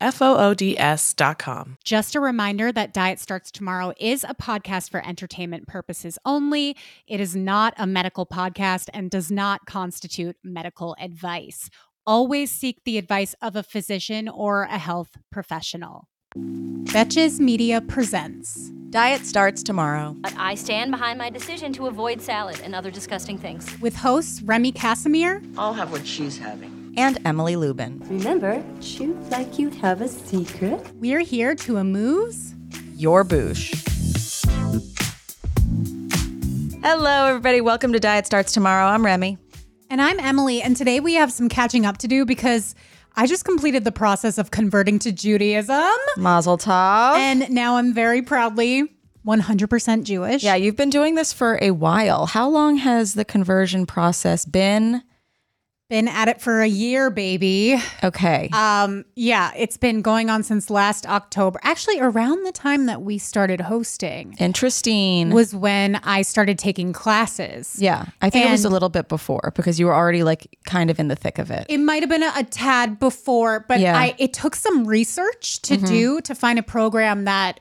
F O O D S dot com. Just a reminder that Diet Starts Tomorrow is a podcast for entertainment purposes only. It is not a medical podcast and does not constitute medical advice. Always seek the advice of a physician or a health professional. Betches Media presents Diet starts tomorrow. I stand behind my decision to avoid salad and other disgusting things. with hosts Remy Casimir, I'll have what she's having. And Emily Lubin. Remember, shoot like you'd have a secret. we're here to amuse. Your boosh. Hello, everybody. Welcome to Diet Starts Tomorrow. I'm Remy. And I'm Emily, and today we have some catching up to do because I just completed the process of converting to Judaism. Mazel tov. And now I'm very proudly 100% Jewish. yeah, you've been doing this for a while. How long has the conversion process been? Been at it for a year, baby. Okay. Um, yeah, it's been going on since last October. Actually, around the time that we started hosting Interesting. was when I started taking classes. yeah, I think it was a little bit before because you were already like kind of in the thick of it. It might have been a, a tad before, but Yeah. I it took some research to do to find a program that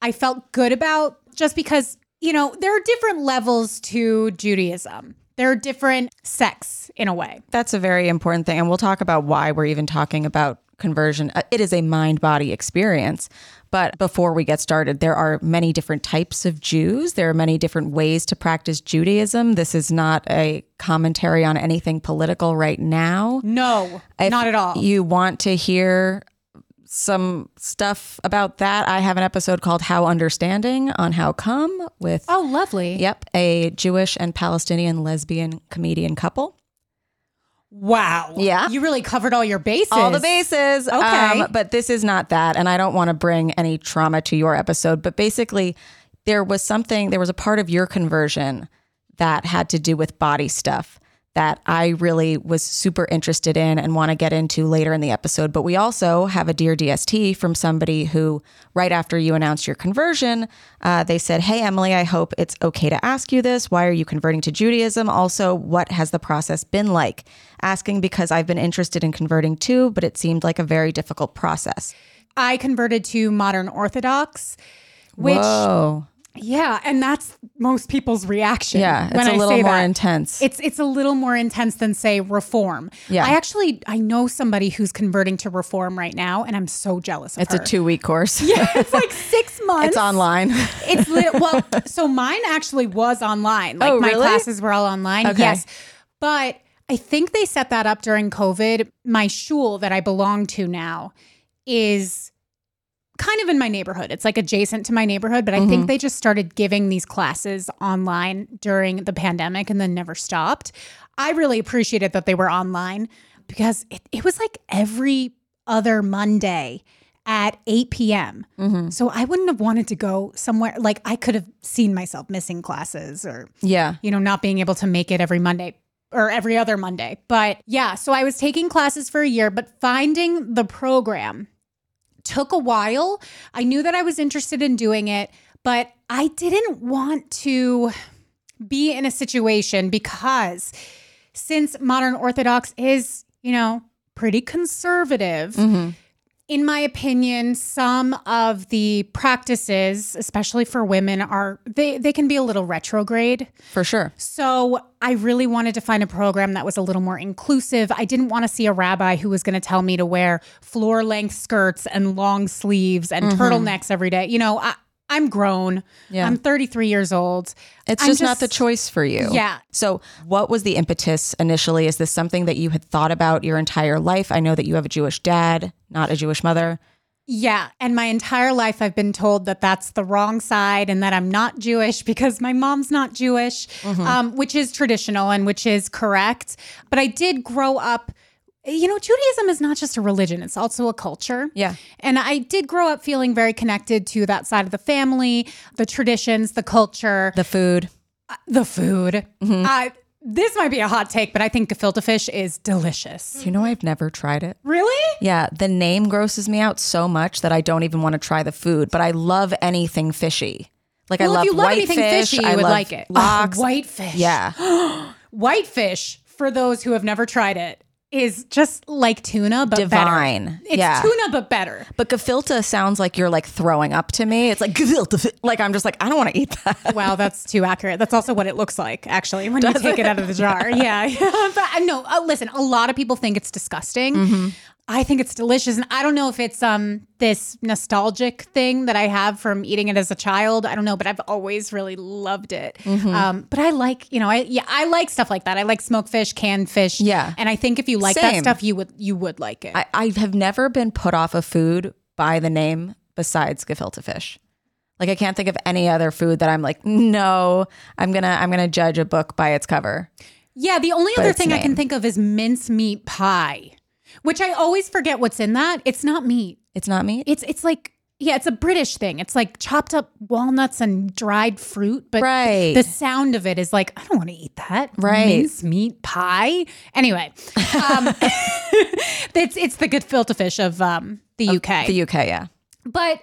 I felt good about just because, you know, there are different levels to Judaism. There are different sects in a way. That's a very important thing. And we'll talk about why we're even talking about conversion. Uh, It is a mind body experience. But before we get started, there are many different types of Jews. There are many different ways to practice Judaism. This is not a commentary on anything political right now. No, If not at all. You want to hear some stuff about that? I have an episode called How Understanding on How Come with oh, lovely. Yep, a Jewish and Palestinian lesbian comedian couple. Wow. Yeah. You really covered all your bases. all the bases. Okay. Um, but this is not that. And I don't want to bring any trauma to your episode. But basically, there was something, there was a part of your conversion that had to do with body stuff that I really was super interested in and want to get into later in the episode. But we also have a Dear DST from somebody who, right after you announced your conversion, uh, they said, Hey, Emily, I hope it's okay to ask you this. Why are you converting to Judaism? Also, what has the process been like? Asking because I've been interested in converting too, but it seemed like a very difficult process. I converted to modern Orthodox, which Whoa. Yeah, and that's most people's reaction. Yeah, it's when a I little more that. intense. It's it's a little more intense than say reform. Yeah. I actually I know somebody who's converting to reform right now, and I'm so jealous of It's her. a two week course. Yeah, it's like six months. it's online. It's lit- well, so mine actually was online. Like Oh, my classes were all online. Okay. Yes. But I think they set that up during COVID. My shul that I belong to now is kind of in my neighborhood. It's like adjacent to my neighborhood, but I Mm-hmm. think they just started giving these classes online during the pandemic and then never stopped. I really appreciated that they were online because it, it was like every other Monday at 8 p.m. Mm-hmm. So I wouldn't have wanted to go somewhere like I could have seen myself missing classes or yeah. you know not being able to make it every Monday or every other Monday. But yeah, so I was taking classes for a year, but finding the program took a while. I knew that I was interested in doing it, but I didn't want to be in a situation because since modern Orthodox is, you know, pretty conservative, mm-hmm. In my opinion, some of the practices, especially for women, are they they can be a little retrograde. For sure. So I really wanted to find a program that was a little more inclusive. I didn't want to see a rabbi who was going to tell me to wear floor length skirts and long sleeves and mm-hmm. turtlenecks every day. You know, I, I'm grown. Yeah. I'm 33 years old. It's I'm just, not the choice for you. Yeah. So, what was the impetus initially? Is this something that you had thought about your entire life? I know that you have a Jewish dad, not a Jewish mother. Yeah. And my entire life, I've been told that that's the wrong side and that I'm not Jewish because my mom's not Jewish, um, which is traditional and which is correct. But I did grow up. You know, Judaism is not just a religion, it's also a culture. Yeah. And I did grow up feeling very connected to that side of the family, the traditions, the culture, The food. the food. Uh, this might be a hot take, but I think gefilte fish is delicious. You know, I've never tried it. Really? Yeah, the name grosses me out so much that I don't even want to try the food, but I love anything fishy. Like I love if you love anything whitefish. fishy, you I would like it. Oh, Lox. whitefish. Yeah. Whitefish, for those who have never tried it, is just like tuna, but Divine. better. It's Yeah. tuna, but better. But gefilte sounds like you're like throwing up to me. It's like gefilte. Like I'm just like I don't want to eat that. Wow, that's too accurate. That's also what it looks like, actually, when you take it? out of the jar. Yeah. yeah. but uh, no, uh, listen, a lot of people think it's disgusting. Mm-hmm. I think it's delicious. And I don't know if it's um this nostalgic thing that I have from eating it as a child. I don't know, but I've always really loved it. Mm-hmm. Um, but I like, you know, I yeah, I like stuff like that. I like smoked fish, canned fish. Yeah. And I think if you like that stuff, you would you would like it. I, I have never been put off a food by the name besides gefilte fish. Like I can't think of any other food that I'm like, no, I'm gonna I'm gonna judge a book by its cover. Yeah, the only But other thing I can think of is mincemeat pie, which I always forget what's in that. It's not meat. It's not meat. It's it's like yeah, it's a British thing. It's like chopped up walnuts and dried fruit, but Right. the sound of it is like I don't want to eat that. Right. mincemeat pie. Anyway, um, it's it's the gefilte fish of um, the UK. The UK, yeah. But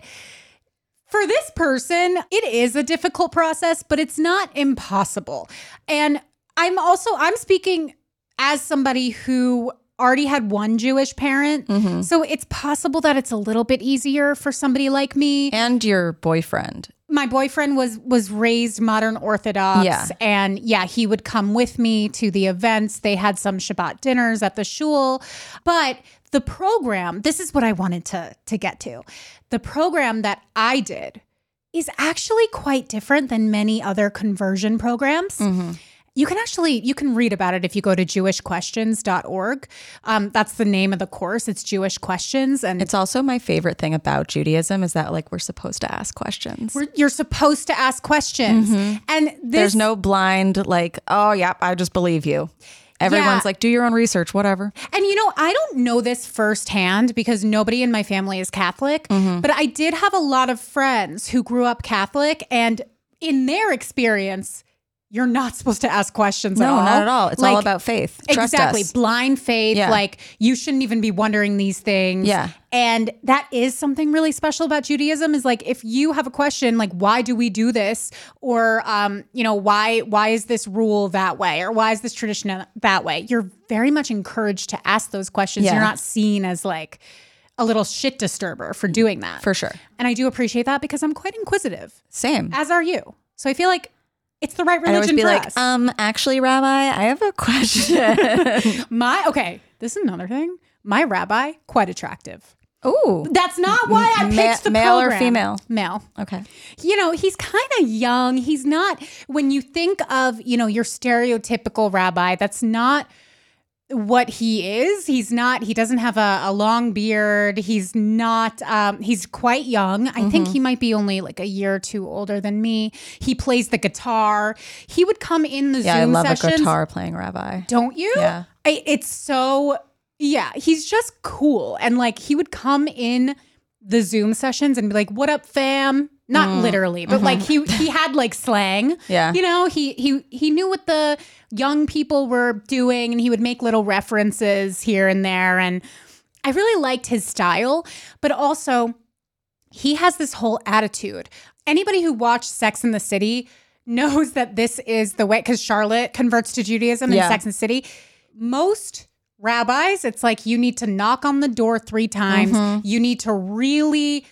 for this person, it is a difficult process, but it's not impossible. And I'm also I'm speaking as somebody who already had one Jewish parent. Mm-hmm. So it's possible that it's a little bit easier for somebody like me. And your boyfriend. My boyfriend was was raised modern orthodox Yeah. and yeah, he would come with me to the events. They had some Shabbat dinners at the shul, but the program, this is what I wanted to to get to. The program that I did is actually quite different than many other conversion programs. You can actually you can read about it if you go to jewishquestions.org. Um, that's the name of the course. It's Jewish Questions and It's also my favorite thing about Judaism is that like we're supposed to ask questions. we're- you're supposed to ask questions. And this There's no blind like, oh yeah, I just believe you. Everyone's Yeah. like, do your own research, whatever. And you know, I don't know this firsthand because nobody in my family is Catholic, Mm-hmm. but I did have a lot of friends who grew up Catholic and in their experience, you're not supposed to ask questions at No, all. not at all. It's all about faith. Trust exactly. us. Blind faith. Yeah. Like you shouldn't even be wondering these things. Yeah. And that is something really special about Judaism is like if you have a question like why do we do this or um you know why why is this rule that way or why is this tradition that way you're very much encouraged to ask those questions Yeah. you're not seen as like a little shit disturber for doing that For sure. and I do appreciate that because I'm quite inquisitive Same. as are you so I feel like it's the right religion be for like, us um, actually, Rabbi, I have a question. my okay this is another thing my rabbi quite attractive Oh, that's not why I Ma- picked the male or female? Male. Okay. you know, he's kind of young. He's not, when you think of, you know, your stereotypical rabbi, that's not what he is. He's not, he doesn't have a, a long beard. He's not, um, he's quite young. I think Mm-hmm. he might be only like a year or two older than me. He plays the guitar. He would come in the. Yeah, Zoom I love sessions. a guitar playing rabbi. Don't you? Yeah. I, it's so, yeah, he's just cool. And like he would come in the Zoom sessions and be like, "What up, fam?" Not literally, but like he he had like slang. Yeah. You know, he he he knew what the young people were doing and he would make little references here and there and I really liked his style, but also he has this whole attitude. Anybody who watched Sex in the City knows that this is the way because Charlotte converts to Judaism in Sex and the City. Most rabbis, it's like you need to knock on the door three times. Mm-hmm. You need to really,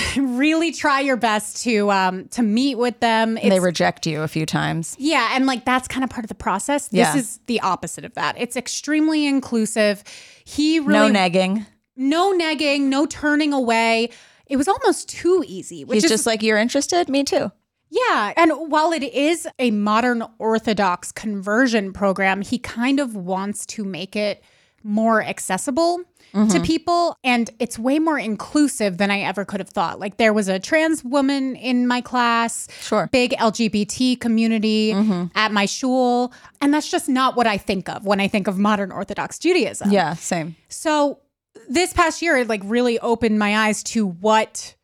really try your best to um to meet with them. they reject you a few times. yeah, and like that's kind of part of the process. This Yeah. is the opposite of that. It's extremely inclusive. He No really negging. no negging, no turning away. it was almost too easy. Which He's is just like, you're interested? Me too. yeah, and while it is a modern Orthodox conversion program, he kind of wants to make it more accessible to mm-hmm. people. And it's way more inclusive than I ever could have thought. Like, there was a trans woman in my class, Sure. big LGBT community mm-hmm. at my shul. And that's just not what I think of when I think of modern Orthodox Judaism. Yeah, same. So this past year, it like really opened my eyes to what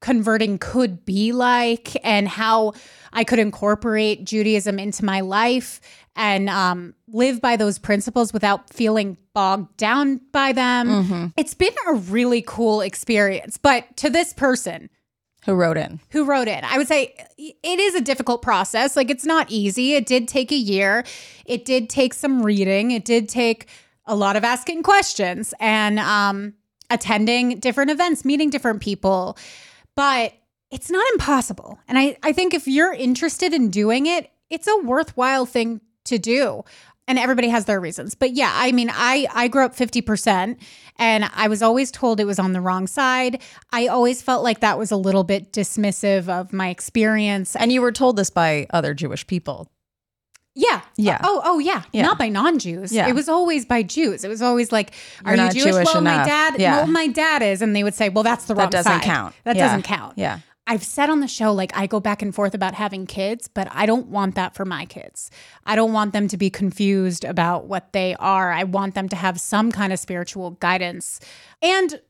converting could be like and how I could incorporate Judaism into my life and um, live by those principles without feeling bogged down by them. It's been a really cool experience. But to this person, Who wrote in? who wrote it. I would say it is a difficult process. Like it's not easy. It did take a year. It did take some reading. It did take a lot of asking questions and um, attending different events, meeting different people. But it's not impossible. And I, I think if you're interested in doing it, it's a worthwhile thing to do. And everybody has their reasons. But yeah, I mean, I I grew up 50% and I was always told it was on the wrong side. I always felt like that was a little bit dismissive of my experience. And you were told this by other Jewish people. Yeah. Yeah. Oh, oh yeah. Yeah. Not by non-Jews. Yeah. It was always by Jews. It was always like, You're you Jewish?" Jewish well, my dad. Yeah. Well, my dad is, and they would say, "Well, that's the wrong side. That doesn't side. count. That Yeah. doesn't count." Yeah. I've said on the show, like, I go back and forth about having kids, but I don't want that for my kids. I don't want them to be confused about what they are. I want them to have some kind of spiritual guidance and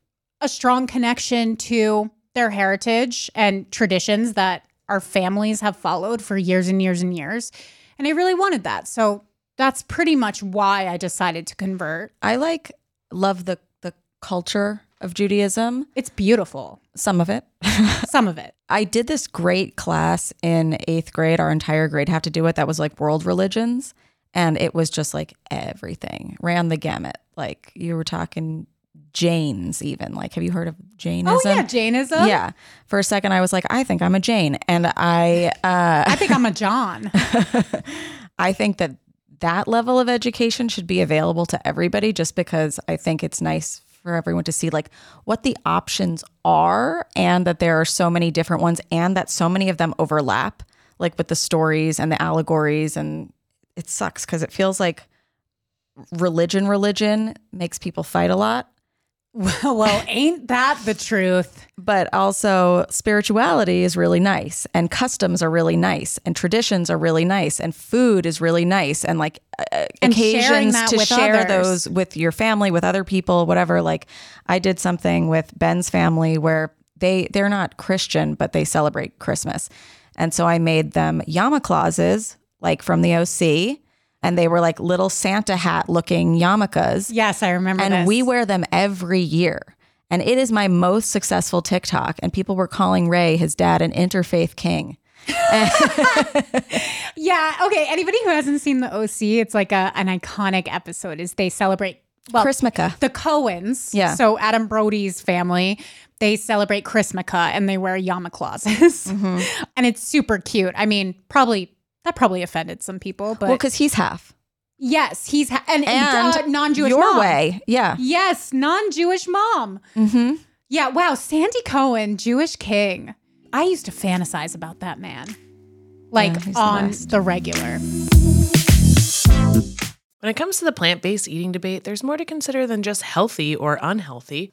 a strong connection to their heritage and traditions that our families have followed for years and years and years. And I really wanted that. So that's pretty much why I decided to convert. I like love the the culture of Judaism. It's beautiful, Some of it. some of it. I did this great class in eighth grade. Our entire grade had to do it. That was like world religions. And it was just like everything ran the gamut. Like you were talking Jains, even. Like, have you heard of Jainism? Oh, yeah, Jainism. Yeah. For a second, I was like, I think I'm a Jain. And I, uh, I think I'm a John. I think that that level of education should be available to everybody just because I think it's nice for everyone to see like what the options are and that there are so many different ones and that so many of them overlap like with the stories and the allegories. And it sucks cuz it feels like religion religion makes people fight a lot well, well, ain't that the truth? but also spirituality is really nice and customs are really nice and traditions are really nice and food is really nice and like uh, And occasions to share others. those with your family with other people whatever like i did something with ben's family where they they're not christian but they celebrate christmas and so i made them yama clauses like from the oc and they were like little santa hat looking yarmulkes Yes, I remember and this. we wear them every year. And it is my most successful TikTok. And people were calling Ray, his dad, an interfaith king. Yeah. Okay. Anybody who hasn't seen the OC, it's like a, an iconic episode. Is they celebrate well Chrismukkah. the Cohens. Yeah. So Adam Brody's family, they celebrate Chrismukkah and they wear yarmulke clauses, Mm-hmm. and it's super cute. I mean, probably that probably offended some people, but Well, because he's half. yes, he's ha- and, And uh, non-Jewish your mom. way. Yeah. Yes, non-Jewish mom. Mm-hmm. Yeah. Wow. Sandy Cohen, Jewish king. I used to fantasize about that man, like Yeah, he's the on the regular. When it comes to the plant based eating debate, there's more to consider than just healthy or unhealthy.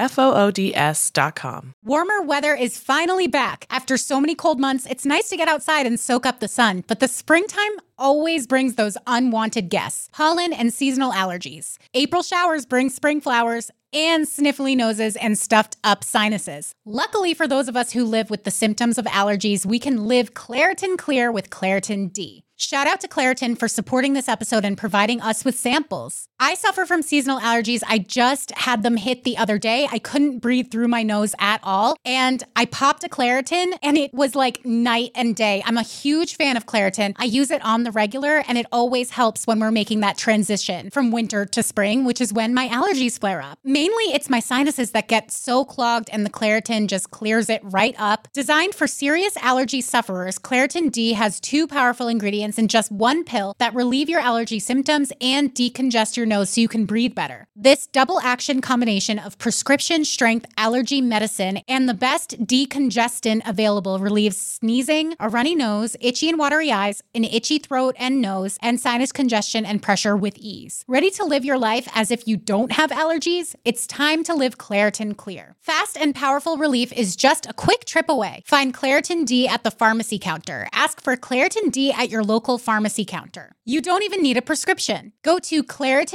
F O O D S dot com. Warmer weather is finally back. After so many cold months, it's nice to get outside and soak up the sun, but the springtime always brings those unwanted guests pollen and seasonal allergies. April showers bring spring flowers and sniffly noses and stuffed up sinuses. Luckily, for those of us who live with the symptoms of allergies, we can live Claritin Clear with Claritin D. Shout out to Claritin for supporting this episode and providing us with samples. I suffer from seasonal allergies. I just had them hit the other day. I couldn't breathe through my nose at all. And I popped a Claritin and it was like night and day. I'm a huge fan of Claritin. I use it on the regular and it always helps when we're making that transition from winter to spring, which is when my allergies flare up. Mainly, it's my sinuses that get so clogged and the Claritin just clears it right up. Designed for serious allergy sufferers, Claritin D has two powerful ingredients in just one pill that relieve your allergy symptoms and decongest your nose so you can breathe better. This double action combination of prescription strength allergy medicine and the best decongestant available relieves sneezing, a runny nose, itchy and watery eyes, an itchy throat and nose, and sinus congestion and pressure with ease. Ready to live your life as if you don't have allergies? It's time to live Claritin Clear. Fast and powerful relief is just a quick trip away. Find Claritin D at the pharmacy counter. Ask for Claritin D at your local pharmacy counter. You don't even need a prescription. Go to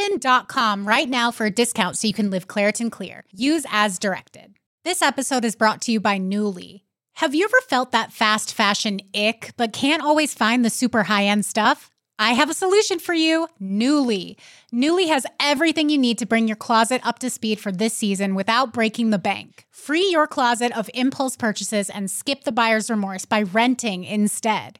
Claritin.com right now for a discount so you can live Claritin Clear. Use as directed. This episode is brought to you by Nuuly. Have you ever felt that fast fashion ick, but can't always find the super high end stuff? I have a solution for you Nuuly. Nuuly has everything you need to bring your closet up to speed for this season without breaking the bank. Free your closet of impulse purchases and skip the buyer's remorse by renting instead.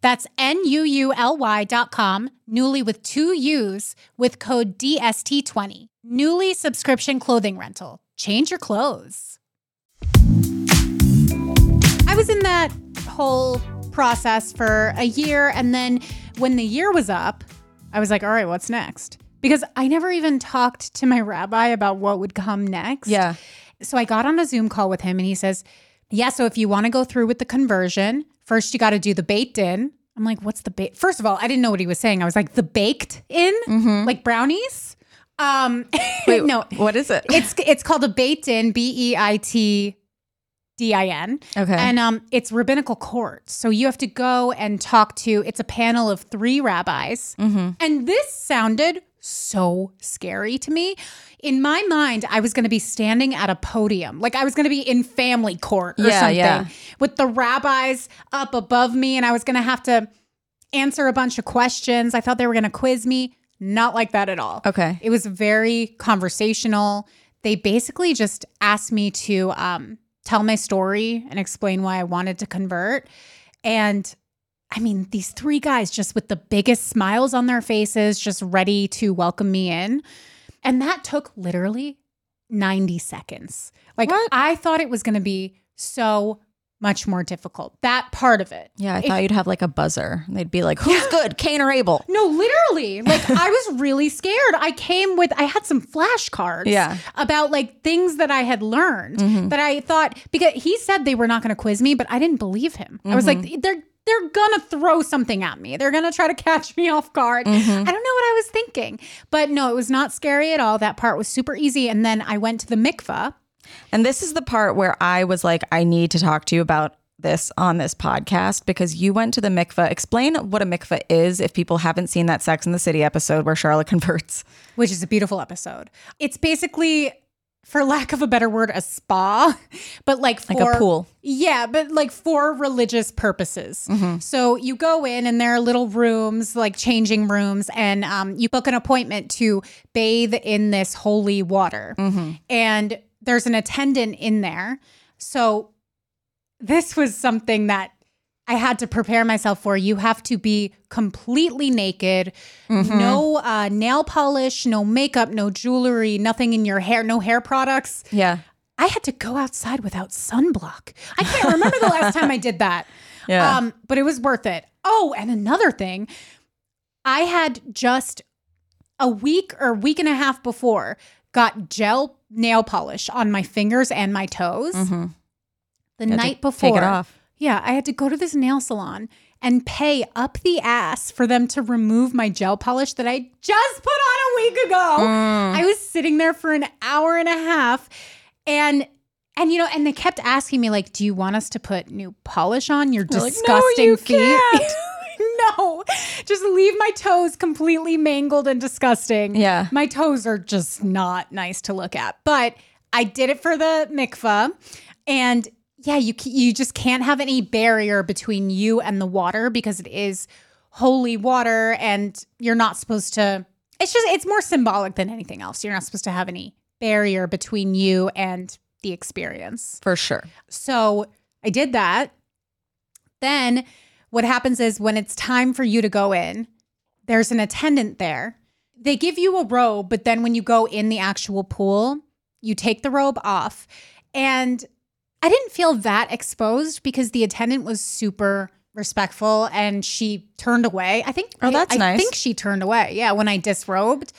That's N-U-U-L-Y dot com, Nuuly with two U's with code DST20. Nuuly subscription clothing rental. Change your clothes. I was in that whole process for a year. And then when the year was up, I was like, all right, what's next? Because I never even talked to my rabbi about what would come next. Yeah. So I got on a Zoom call with him and he says, Yeah, so if you want to go through with the conversion, first you got to do the beit din. I'm like, What's the bait? First of all, I didn't know what he was saying. I was like, The baked in? Like brownies? Um, Wait, no, What is it? it's it's called a beit din, B E I T D I N. Okay. And um, it's rabbinical court. So you have to go and talk to, it's a panel of three rabbis. Mm-hmm. And this sounded so scary to me. In my mind, I was going to be standing at a podium, like I was going to be in family court or Yeah, something yeah. with the rabbis up above me, and I was going to have to answer a bunch of questions. I thought they were going to quiz me. Not like that at all. Okay. It was very conversational. They basically just asked me to um, tell my story and explain why I wanted to convert. And I mean, these three guys just with the biggest smiles on their faces, just ready to welcome me in. And that took literally 90 seconds. Like, What? I thought it was going to be so much more difficult. That part of it. Yeah, I thought you'd have like a buzzer. They'd be like, "Who's good, Cain or Abel?" No, literally. Like I was really scared. I came with I had some flashcards Yeah. about like things that I had learned mm-hmm. that I thought because he said they were not going to quiz me, but I didn't believe him. I was mm-hmm. like they're they're gonna throw something at me. They're gonna try to catch me off guard. Mm-hmm. I don't know what I was thinking. But no, it was not scary at all. That part was super easy. And then I went to the mikvah. And this is the part where I was like, I need to talk to you about this on this podcast because you went to the mikveh. Explain what a mikveh is if people haven't seen that Sex in the City episode where Charlotte converts. which is a beautiful episode. It's basically for lack of a better word, a spa, but like for Like a pool. Yeah, but like for religious purposes. So you go in and there are little rooms, like changing rooms, and um, you book an appointment to bathe in this holy water. And there's an attendant in there. So this was something that I had to prepare myself for. You have to be completely naked, no uh, nail polish, no makeup, no jewelry, nothing in your hair, no hair products. Yeah. I had to go outside without sunblock. I can't remember the last time I did that. Yeah. Um, but it was worth it. Oh, and another thing, I had just a week or week and a half before got gel nail polish on my fingers and my toes. The Mm-hmm. To night before, Take it off. Yeah, I had to go to this nail salon and pay up the ass for them to remove my gel polish that I just put on a week ago. Mm. I was sitting there for an hour and a half and and you know, and they kept asking me like, "Do you want us to put new polish on your You're like, "No, disgusting you feet?" no, just leave my toes completely mangled and disgusting. Yeah. my toes are just not nice to look at. But I did it for the mikvah, and yeah, you you just can't have any barrier between you and the water because it is holy water, and you're not supposed to. It's just it's more symbolic than anything else. You're not supposed to have any barrier between you and the experience. For sure. So I did that. Then what happens is when it's time for you to go in, there's an attendant there. They give you a robe, but then when you go in the actual pool, you take the robe off. And I didn't feel that exposed because the attendant was super respectful and she turned away. I think Oh, that's I, I nice. think she turned away. Yeah, when I disrobed.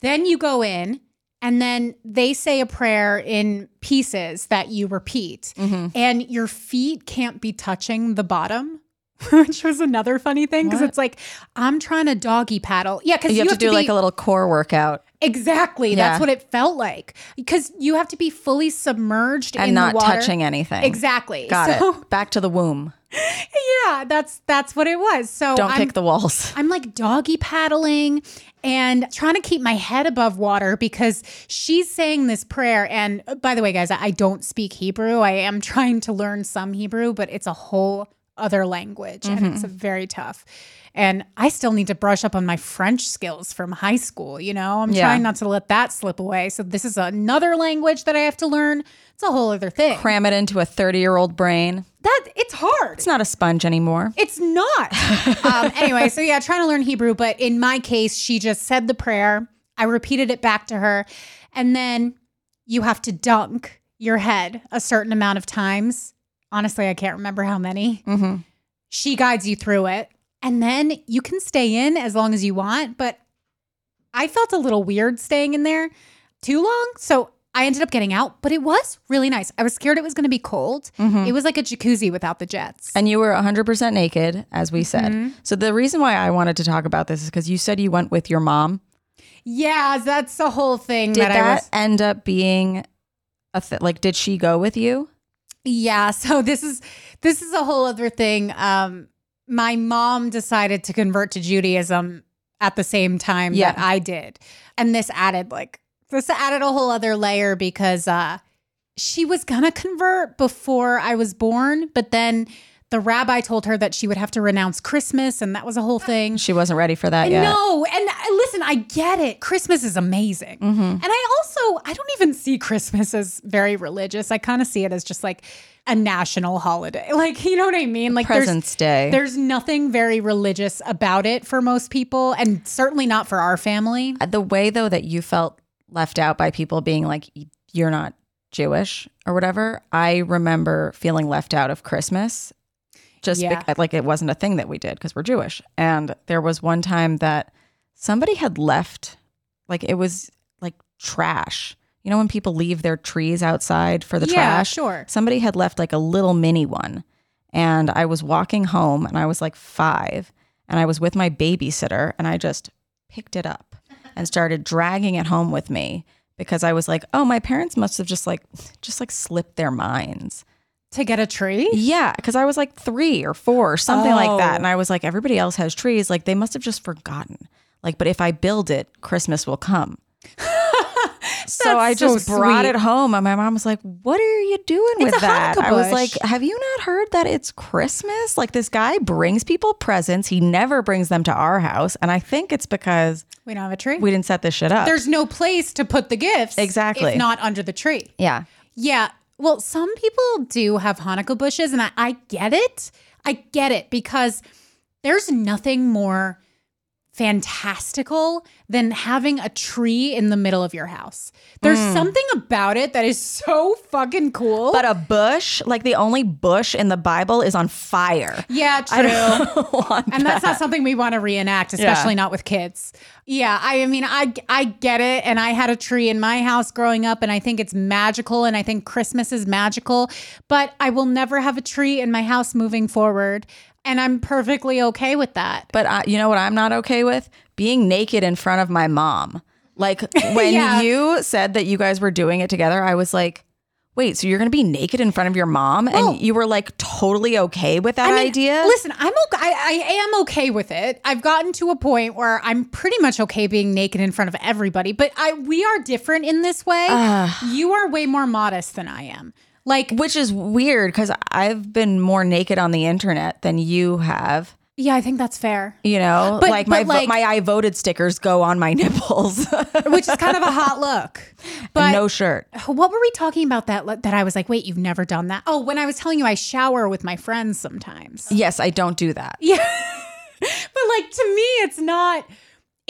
Then you go in and then they say a prayer in pieces that you repeat. Mm-hmm. And your feet can't be touching the bottom. Which was another funny thing because What? it's like I'm trying to doggy paddle. Yeah, because You, have, to do like a little core workout exactly. Yeah. That's what it felt like because you have to be fully submerged and in not the water. touching anything. Exactly. Got so, it. Back to the womb. Yeah, that's that's what it was. So Don't I'm, kick the walls. I'm like doggy paddling and trying to keep my head above water because she's saying this prayer. And uh, by the way, guys, I don't speak Hebrew. I am trying to learn some Hebrew, but it's a whole other language and it's Mm-hmm. very tough. And I still need to brush up on my French skills from high school. You know, I'm Yeah. trying not to let that slip away. So this is another language that I have to learn. It's a whole other thing. Cram it into a 30 year old brain. That it's hard. It's not a sponge anymore. It's not. um, anyway, so yeah, trying to learn Hebrew, but in my case, she just said the prayer. I repeated it back to her. And then you have to dunk your head a certain amount of times. Honestly, I can't remember how many. Mm-hmm. She guides you through it. And then you can stay in as long as you want. But I felt a little weird staying in there too long. So I ended up getting out, but it was really nice. I was scared it was going to be cold. It was like a jacuzzi without the jets. And you were 100% naked, as we said. Mm-hmm. So the reason why I wanted to talk about this is because you said you went with your mom. Yeah, that's the whole thing Did that, that, I was. end up being a th- like? Did she go with you? Yeah, so this is this is a whole other thing. Um, my mom decided to convert to Judaism at the same time Yeah. that I did, and this added like this added a whole other layer because uh, she was gonna convert before I was born, but then the rabbi told her that she would have to renounce Christmas, and that was a whole thing. She wasn't ready for that yet. No, and uh, listen, I get it. Christmas is amazing. Mm-hmm. And I also, I don't even see Christmas as very religious. I kind of see it as just like a national holiday. Like, you know what I mean? Like President's Day. there's there's nothing very religious about it for most people and certainly not for our family. the way though that you felt left out by people being like you're not Jewish or whatever, I remember feeling left out of Christmas. Just Yeah. like it wasn't a thing that we did because we're Jewish. And there was one time that somebody had left, like it was like trash. You know when people leave their trees outside for the Yeah, trash? sure. Somebody had left like a little mini one. And I was walking home and I was like five and I was with my babysitter and I just picked it up and started dragging it home with me because I was like, oh, my parents must have just like, just like slipped their minds. To get a tree? Yeah. Cause I was like three or four or something like that. Oh. And I was like, everybody else has trees. Like they must have just forgotten. Like, but if I build it, Christmas will come. so I so just brought it home, and my mom was like, "What are you doing It's with that?" I was like, "Have you not heard that it's Christmas? Like this guy brings people presents. He never brings them to our house, and I think it's because We don't have a tree. we didn't set this shit up." There's no place to put the gifts. Exactly. Not under the tree. yeah, Yeah. Well, some people do have Hanukkah bushes, and I, I get it. I get it because there's nothing more fantastical than having a tree in the middle of your house. There's hmm. something about it that is so fucking cool. but a bush, like the only bush in the Bible, is on fire. yeah, true. I don't want and that's not something we want to reenact, especially not with kids. Yeah, I, I mean, I I get it, and I had a tree in my house growing up, and I think it's magical, and I think Christmas is magical, but I will never have a tree in my house moving forward, and I'm perfectly okay with that. But I, you know what I'm not okay with? Being naked in front of my mom. Like when Yeah. you said that you guys were doing it together, I was like, wait, so you're going to be naked in front of your mom? Well- and you were like totally okay with that I mean, idea? Listen, I'm okay. I, I am okay with it. I've gotten to a point where I'm pretty much okay being naked in front of everybody. But I we are different in this way. you are way more modest than I am. Like, Which is weird because I've been more naked on the internet than you have. yeah, I think that's fair. You know, But- like my like- my I voted stickers go on my nipples, which is kind of a hot look. But no shirt. what were we talking about that that I was like, wait, you've never done that? Oh, when I was telling you I shower with my friends sometimes. Yes, I don't do that. Yeah. but like to me it's not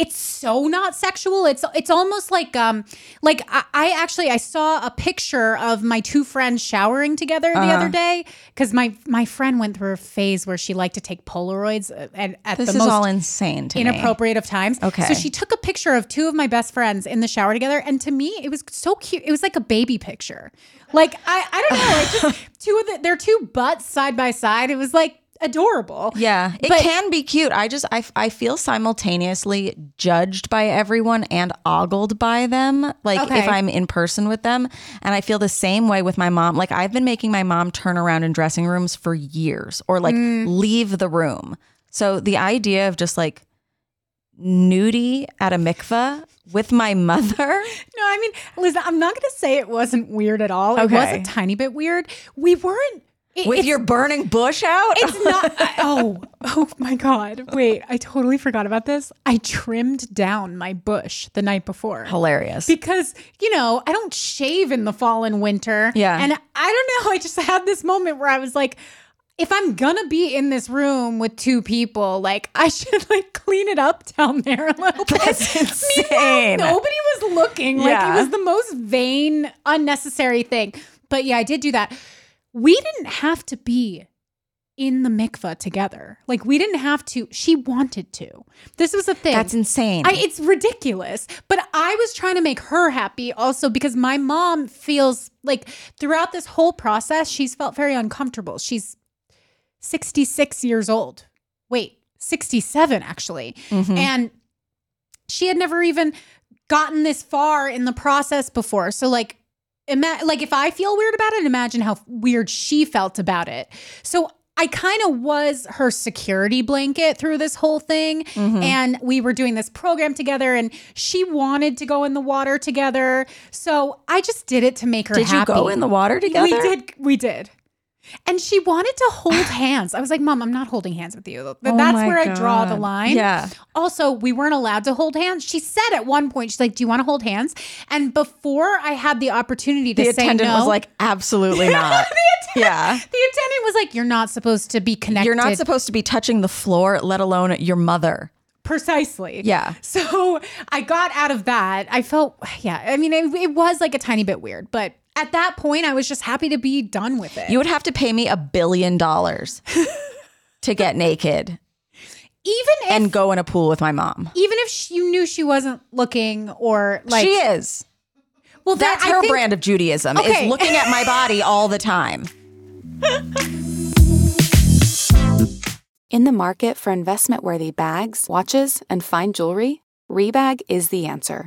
it's so not sexual. It's it's almost like um like I, I actually I saw a picture of my two friends showering together the Uh-huh. other day because my my friend went through a phase where she liked to take Polaroids uh, at, at This the is most all insane to me. inappropriate of times. Okay. So she took a picture of two of my best friends in the shower together. And to me, it was so cute. It was like a baby picture. Like, I, I don't know. It's just two of the, their two butts side by side. It was like adorable. Yeah, it But- can be cute. I just I, I feel simultaneously judged by everyone and ogled by them. Like Okay. if I'm in person with them, and I feel the same way with my mom. Like I've been making my mom turn around in dressing rooms for years, or like Mm. leave the room. So the idea of just like nudie at a mikveh with my mother. No, I mean, Liz, I'm not going to say it wasn't weird at all. It was a tiny bit weird. We weren't. It- With your burning bush out? It's not. oh, oh my God. Wait, I totally forgot about this. I trimmed down my bush the night before. hilarious. because you know I don't shave in the fall and winter. Yeah. and I don't know. I just had this moment where I was like, if I'm gonna be in this room with two people, like I should like clean it up down there a little bit. That's Meanwhile, insane. nobody was looking. Like Yeah. it was the most vain, unnecessary thing. But yeah, I did do that. We didn't have to be in the mikvah together. Like we didn't have to. She wanted to. This was a thing. That's insane. I, it's ridiculous. But I was trying to make her happy also because my mom feels like throughout this whole process, she's felt very uncomfortable. She's 66 years old. Wait, 67 actually. Mm-hmm. And she had never even gotten this far in the process before. So like ima- like if I feel weird about it, imagine how weird she felt about it. So I kind of was her security blanket through this whole thing. Mm-hmm. And we were doing this program together and she wanted to go in the water together. So I just did it to make her Did you go in the water together? We did. We did. And she wanted to hold hands. I was like, Mom, I'm not holding hands with you. Th- Oh That's my where I draw the line. Yeah. Also, we weren't allowed to hold hands. She said at one point, she's like, Do you want to hold hands? And before I had the opportunity to say, The say attendant no, was like, absolutely not. yeah. the attendant was like, You're not supposed to be connected. You're not supposed to be touching the floor, let alone your mother. Precisely. Yeah. So I got out of that. I felt, yeah, I mean, it, it was like a tiny bit weird, but at that point, I was just happy to be done with it. You would have to pay me a billion dollars to get naked even if, and go in a pool with my mom. even if she, you knew she wasn't looking or like, she is. well, that- That's her think- brand of Judaism Okay. is looking at my body all the time. In the market for investment worthy bags, watches, and fine jewelry, Rebag is the answer.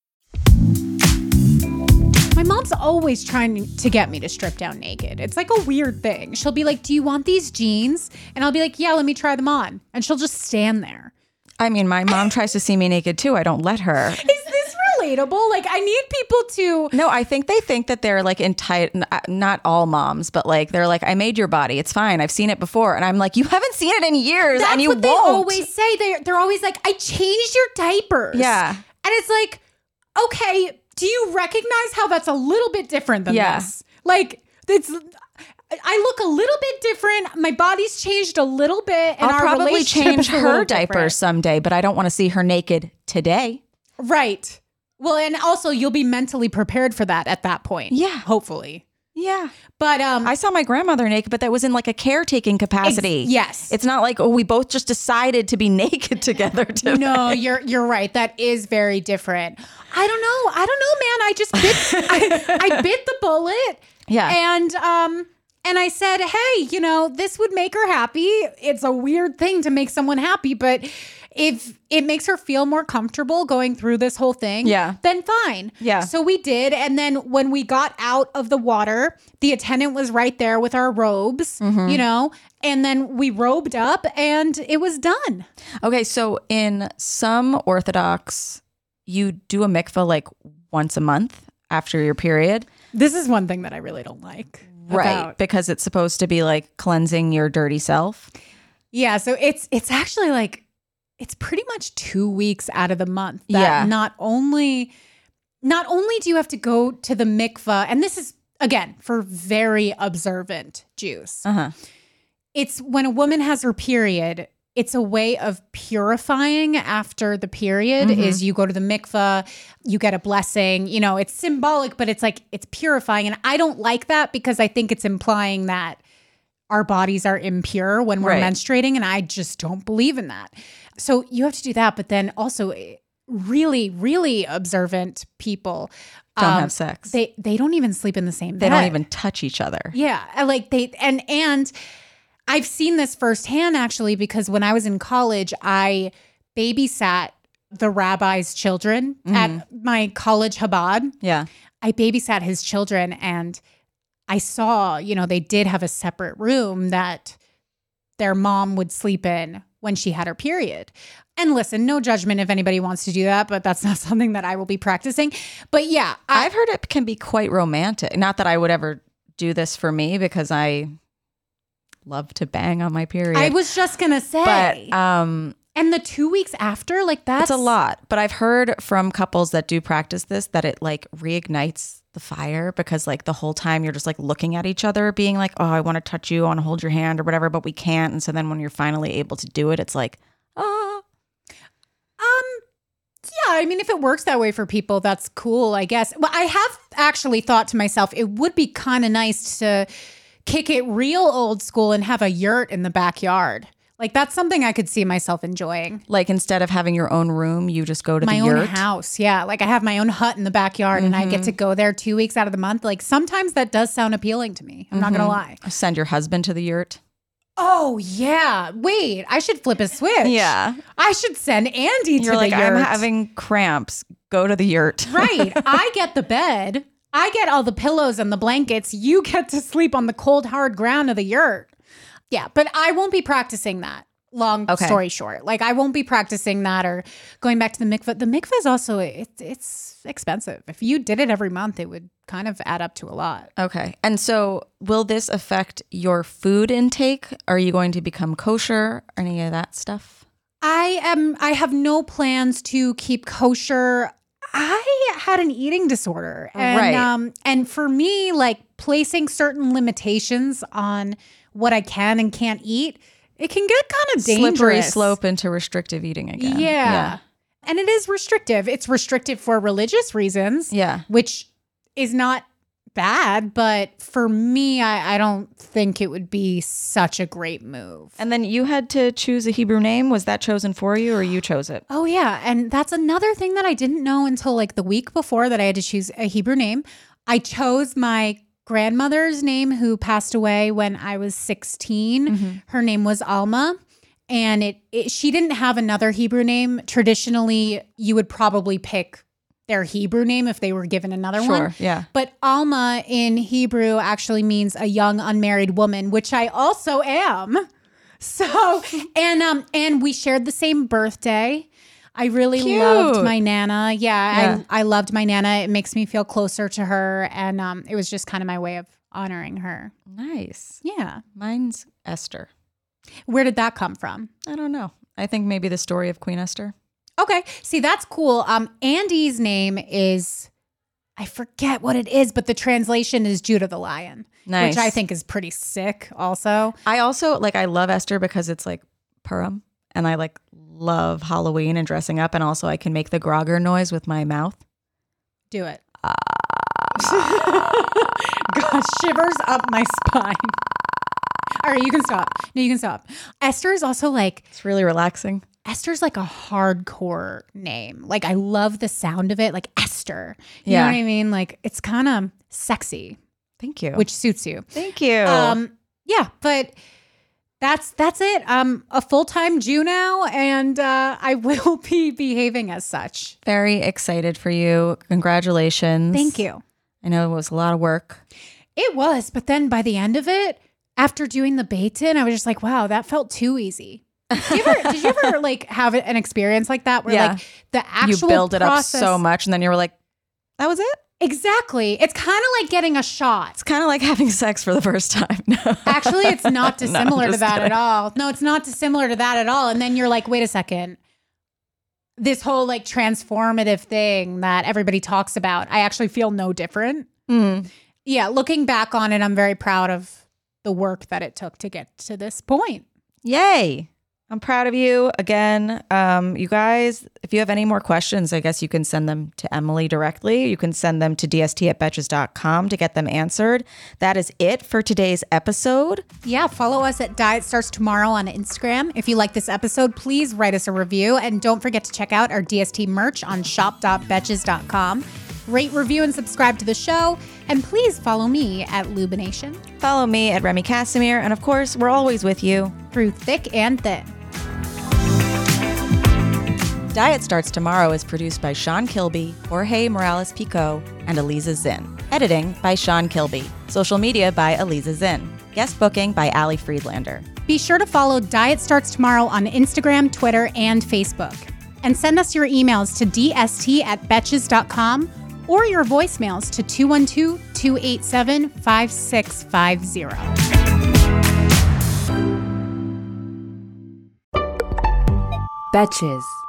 My mom's always trying to get me to strip down naked. It's like a weird thing. She'll be like, Do you want these jeans? And I'll be like, Yeah, let me try them on. And she'll just stand there. I mean, my mom tries to see me naked too. I don't let her. Is this relatable? Like, I need people to. No, I think they think that they're like entitled. Uh, not all moms, but like they're like, I made your body. It's fine. I've seen it before, and I'm like, you haven't seen it in years, That's and you what won't. they always say. They're, they're always like, I changed your diapers. Yeah. And it's like, okay, do you recognize how that's a little bit different than Yeah. this? Like, it's. I look a little bit different. My body's changed a little bit, and I'll probably change her different. someday, but I don't want to see her naked today. Right. Well, and also you'll be mentally prepared for that at that point. Yeah. Hopefully. Yeah. But um I saw my grandmother naked, but that was in like a caretaking capacity. Ex- yes. It's not like, oh, we both just decided to be naked together. To no, you're you're right. That is very different. I don't know. I don't know, man. I just bit I, I bit the bullet. Yeah. And um and I said, "Hey, you know, this would make her happy. It's a weird thing to make someone happy, but if it makes her feel more comfortable going through this whole thing, Yeah. then fine. Yeah. So we did. And then when we got out of the water, the attendant was right there with our robes, Mm-hmm. you know, and then we robed up and it was done. Okay, so in some Orthodox, you do a mikvah like once a month after your period. This is one thing that I really don't like. Right. about- Because it's supposed to be like cleansing your dirty self. Yeah. So it's it's actually like it's pretty much two weeks out of the month that Yeah. not only not only do you have to go to the mikvah, and this is again for very observant Jews. Uh huh. It's when a woman has her period, it's a way of purifying after the period Mm-hmm. is you go to the mikvah, you get a blessing, you know, it's symbolic, but it's like it's purifying. And I don't like that because I think it's implying that our bodies are impure when we're Right. menstruating. And I just don't believe in that. So you have to do that. But then also, eh, really, really observant people Don't um, have sex. They they don't even sleep in the same They bed. don't even touch each other. Yeah, like they and and I've seen this firsthand actually because when I was in college, I babysat the rabbi's children at my college Chabad. Yeah. I babysat his children and I saw, you know, they did have a separate room that their mom would sleep in when she had her period. And listen, no judgment if anybody wants to do that, but that's not something that I will be practicing. But yeah, I, I've heard it can be quite romantic. Not that I would ever do this for me because I love to bang on my period. I was just gonna say, but um and the two weeks after, like that's It's a lot, but I've heard from couples that do practice this that it like reignites the fire because like the whole time you're just like looking at each other, being like, "Oh, I want to touch you, I want to hold your hand or whatever," but we can't. And so then when you're finally able to do it, it's like, "Oh, Um, yeah, I mean, if it works that way for people, that's cool, I guess. Well, I have actually thought to myself, it would be kind of nice to kick it real old school and have a yurt in the backyard. Like that's something I could see myself enjoying. like instead of having your own room, you just go to my the own yurt." house, yeah. Like I have my own hut in the backyard, and I get mm-hmm. to go there two weeks out of the month. Like sometimes that does sound appealing to me. I'm not gonna mm-hmm. lie. Send your husband to the yurt. Oh yeah, wait, I should flip a switch. Yeah. I should send Andy to You're the like, yurt. "I'm having cramps. Go to the yurt." Right. I get the bed. I get all the pillows and the blankets. You get to sleep on the cold, hard ground of the yurt. Yeah, but I won't be practicing that. long Okay. story short. Like I won't be practicing that or going back to the mikvah. The mikvah is also it's it's expensive. If you did it every month, it would kind of add up to a lot. Okay. And so, will this affect your food intake? Are you going to become kosher? Or any of that stuff? I am I have no plans to keep kosher. I had an eating disorder. And Right. um and for me like placing certain limitations on what I can and can't eat, it can get kind of dangerous. Slippery slope into restrictive eating again. Yeah. And it is restrictive. It's restrictive for religious reasons, Yeah. which is not bad, but for me, I, I don't think it would be such a great move. And then you had to choose a Hebrew name. Was that chosen for you or you chose it? Oh yeah, and that's another thing that I didn't know until like the week before that I had to choose a Hebrew name. I chose my grandmother's name who passed away when I was 16. Her name was Alma. And it, it she didn't have another Hebrew name. Traditionally, you would probably pick their Hebrew name if they were given another one. Yeah. But Alma in Hebrew actually means a young unmarried woman, which I also am. So, and um and we shared the same birthday. I really Cute. loved my nana. Yeah, Yeah. I I loved my nana. It makes me feel closer to her and um it was just kind of my way of honoring her. Nice. Yeah. Mine's Esther. Where did that come from? I don't know. I think maybe the story of Queen Esther. Okay. See, that's cool. Um Andy's name is I forget what it is, but the translation is Judah the Lion, Nice. which I think is pretty sick also. I also like I love Esther because it's like Purim and I like love Halloween and dressing up and also I can make the grogger noise with my mouth. Do it. God, shivers up my spine. All right, you can stop. No, you can stop. Esther is also like It's really relaxing. Esther's like a hardcore name. Like I love the sound of it, like Esther. You Yeah. know what I mean? Like it's kind of sexy, Thank you. which suits you. Thank you. Um, yeah, but that's that's it. I'm a full time Jew now, and uh, I will be behaving as such. Very excited for you. Congratulations. Thank you. I know it was a lot of work. It was, but then by the end of it, after doing the beit din, I was just like, wow, that felt too easy. Did you ever, did you ever like have an experience like that where Yeah. like the actual you build it process, up so much and then you were like, that was it? Exactly. It's kind of like getting a shot. It's kind of like having sex for the first time. Actually, it's not No, dissimilar to just that kidding. at all. No, it's not dissimilar to that at all. And then you're like, wait a second. This whole like transformative thing that everybody talks about, I actually feel no different. Mm. Yeah, looking back on it, I'm very proud of the work that it took to get to this point. Yay. I'm proud of you again. Um, you guys, if you have any more questions, I guess you can send them to Emily directly. You can send them to dst at betches.com to get them answered. That is it for today's episode. Yeah, follow us at Diet Starts Tomorrow on Instagram. If you like this episode, please write us a review and don't forget to check out our DST merch on shop.betches.com. Rate, review, and subscribe to the show. And please follow me at Lubination Follow me at Remy Casimir. And of course, we're always with you. through thick and thin. Diet Starts Tomorrow is produced by Sean Kilby, Jorge Morales Pico, and Eliza Zinn. Editing by Sean Kilby. Social media by Eliza Zinn. Guest booking by Ali Friedlander. Be sure to follow Diet Starts Tomorrow on Instagram, Twitter, and Facebook. And send us your emails to dst at betches.com or your voicemails to 212 287 5650. Betches.